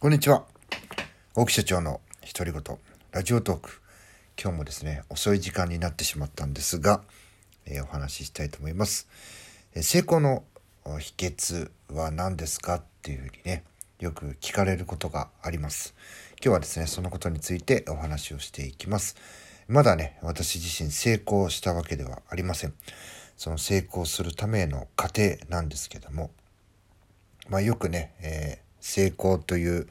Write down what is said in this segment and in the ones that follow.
こんにちは。大木社長の独り言、ラジオトーク。今日もですね、遅い時間になってしまったんですが、えー、お話ししたいと思います。えー、成功の秘訣は何ですか？っていうふうにね、よく聞かれることがあります。今日はですね、そのことについてお話をしていきます。まだね、私自身成功したわけではありません。その成功するための過程なんですけども、まあよくね、えー成功という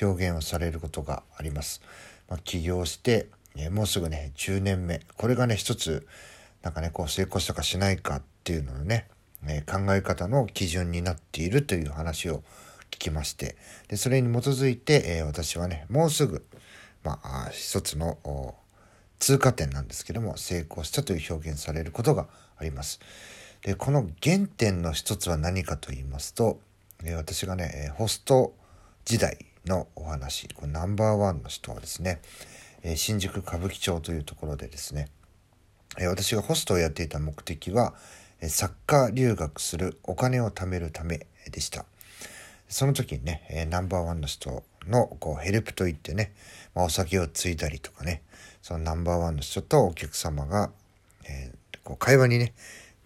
表現をされることがあります。まあ、起業して、えもうすぐね、10年目。これがね、一つ、なんかね、こう成功したかしないかっていうののね、え考え方の基準になっているという話を聞きまして、でそれに基づいて、え私はね、もうすぐ、まあ、一つの通過点なんですけども、成功したという表現されることがあります。で、この原点の一つは何かと言いますと、え私がね、ホスト時代のお話、これナンバーワンの人はですね、え新宿歌舞伎町というところでですね、え私がホストをやっていた目的は、えサッカー留学するお金を貯めるためでした。その時にね、えナンバーワンの人のこうヘルプといってね、まあ、お酒をついだりとかね、そのナンバーワンの人とお客様が、えー、こう会話にね、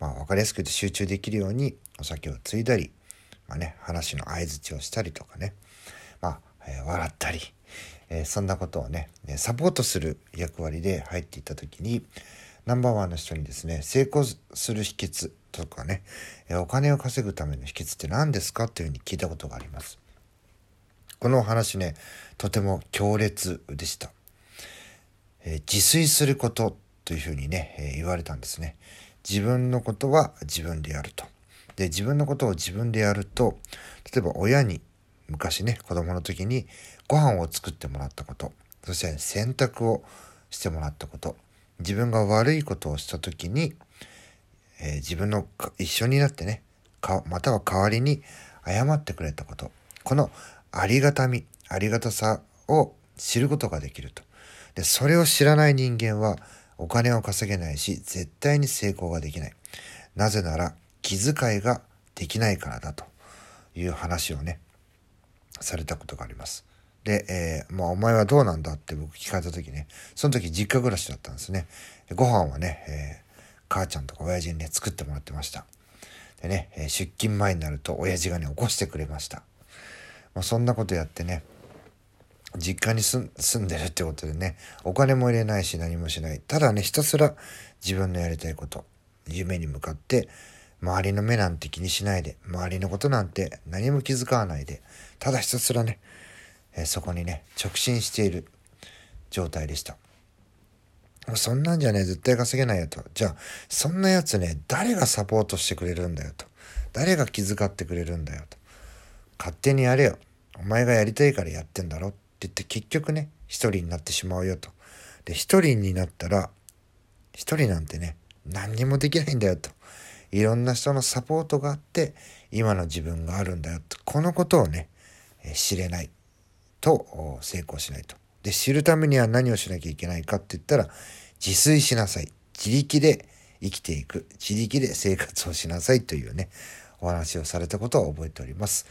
まあ、分かりやすく言って集中できるようにお酒をついだり、まあね、話の相づちをしたりとかね、まあ、えー、笑ったり、えー、そんなことをね、サポートする役割で入っていった時に、ナンバーワンの人にですね、成功する秘訣とかね、お金を稼ぐための秘訣って何ですかっていうふうに聞いたことがあります。このお話ね、とても強烈でした。え、自炊することというふうにね、え、言われたんですね。自分のことは自分でやると。で、自分のことを自分でやると、例えば親に昔ね、子供の時にご飯を作ってもらったこと、そして洗濯をしてもらったこと、自分が悪いことをした時に、えー、自分の一緒になってね、または代わりに謝ってくれたこと、このありがたみ、ありがたさを知ることができると。で、それを知らない人間はお金を稼げないし、絶対に成功ができない。なぜなら、気遣いができないからだという話をね、されたことがあります。で、えー、まあお前はどうなんだって僕聞かれた時ね、その時実家暮らしだったんですね。ご飯はね、えー、母ちゃんとか親父にね、作ってもらってました。でね、え、出勤前になると親父がね、起こしてくれました。まあ、そんなことやってね、実家に住んでるってことでね、お金も入れないし何もしない。ただね、ひたすら自分のやりたいこと、夢に向かって周りの目なんて気にしないで、周りのことなんて何も気遣わないで、ただひたすらね、え、そこにね、直進している状態でした。そんなんじゃね、絶対稼げないよと。じゃあ、そんなやつね、誰がサポートしてくれるんだよと。誰が気遣ってくれるんだよと。勝手にやれよ。お前がやりたいからやってんだろって言って結局ね、一人になってしまうよと。で、一人になったら、一人なんてね、何にもできないんだよと。いろんな人のサポートがあって今の自分があるんだよとこのことをね知れないと成功しないと。で知るためには何をしなきゃいけないかって言ったら自炊しなさい自力で生きていく自力で生活をしなさいというねお話をされたことを覚えております。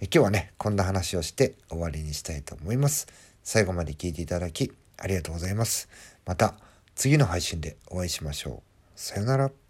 え今日はねこんな話をして終わりにしたいと思います。最後まで聞いていただきありがとうございます。また次の配信でお会いしましょう。さよなら。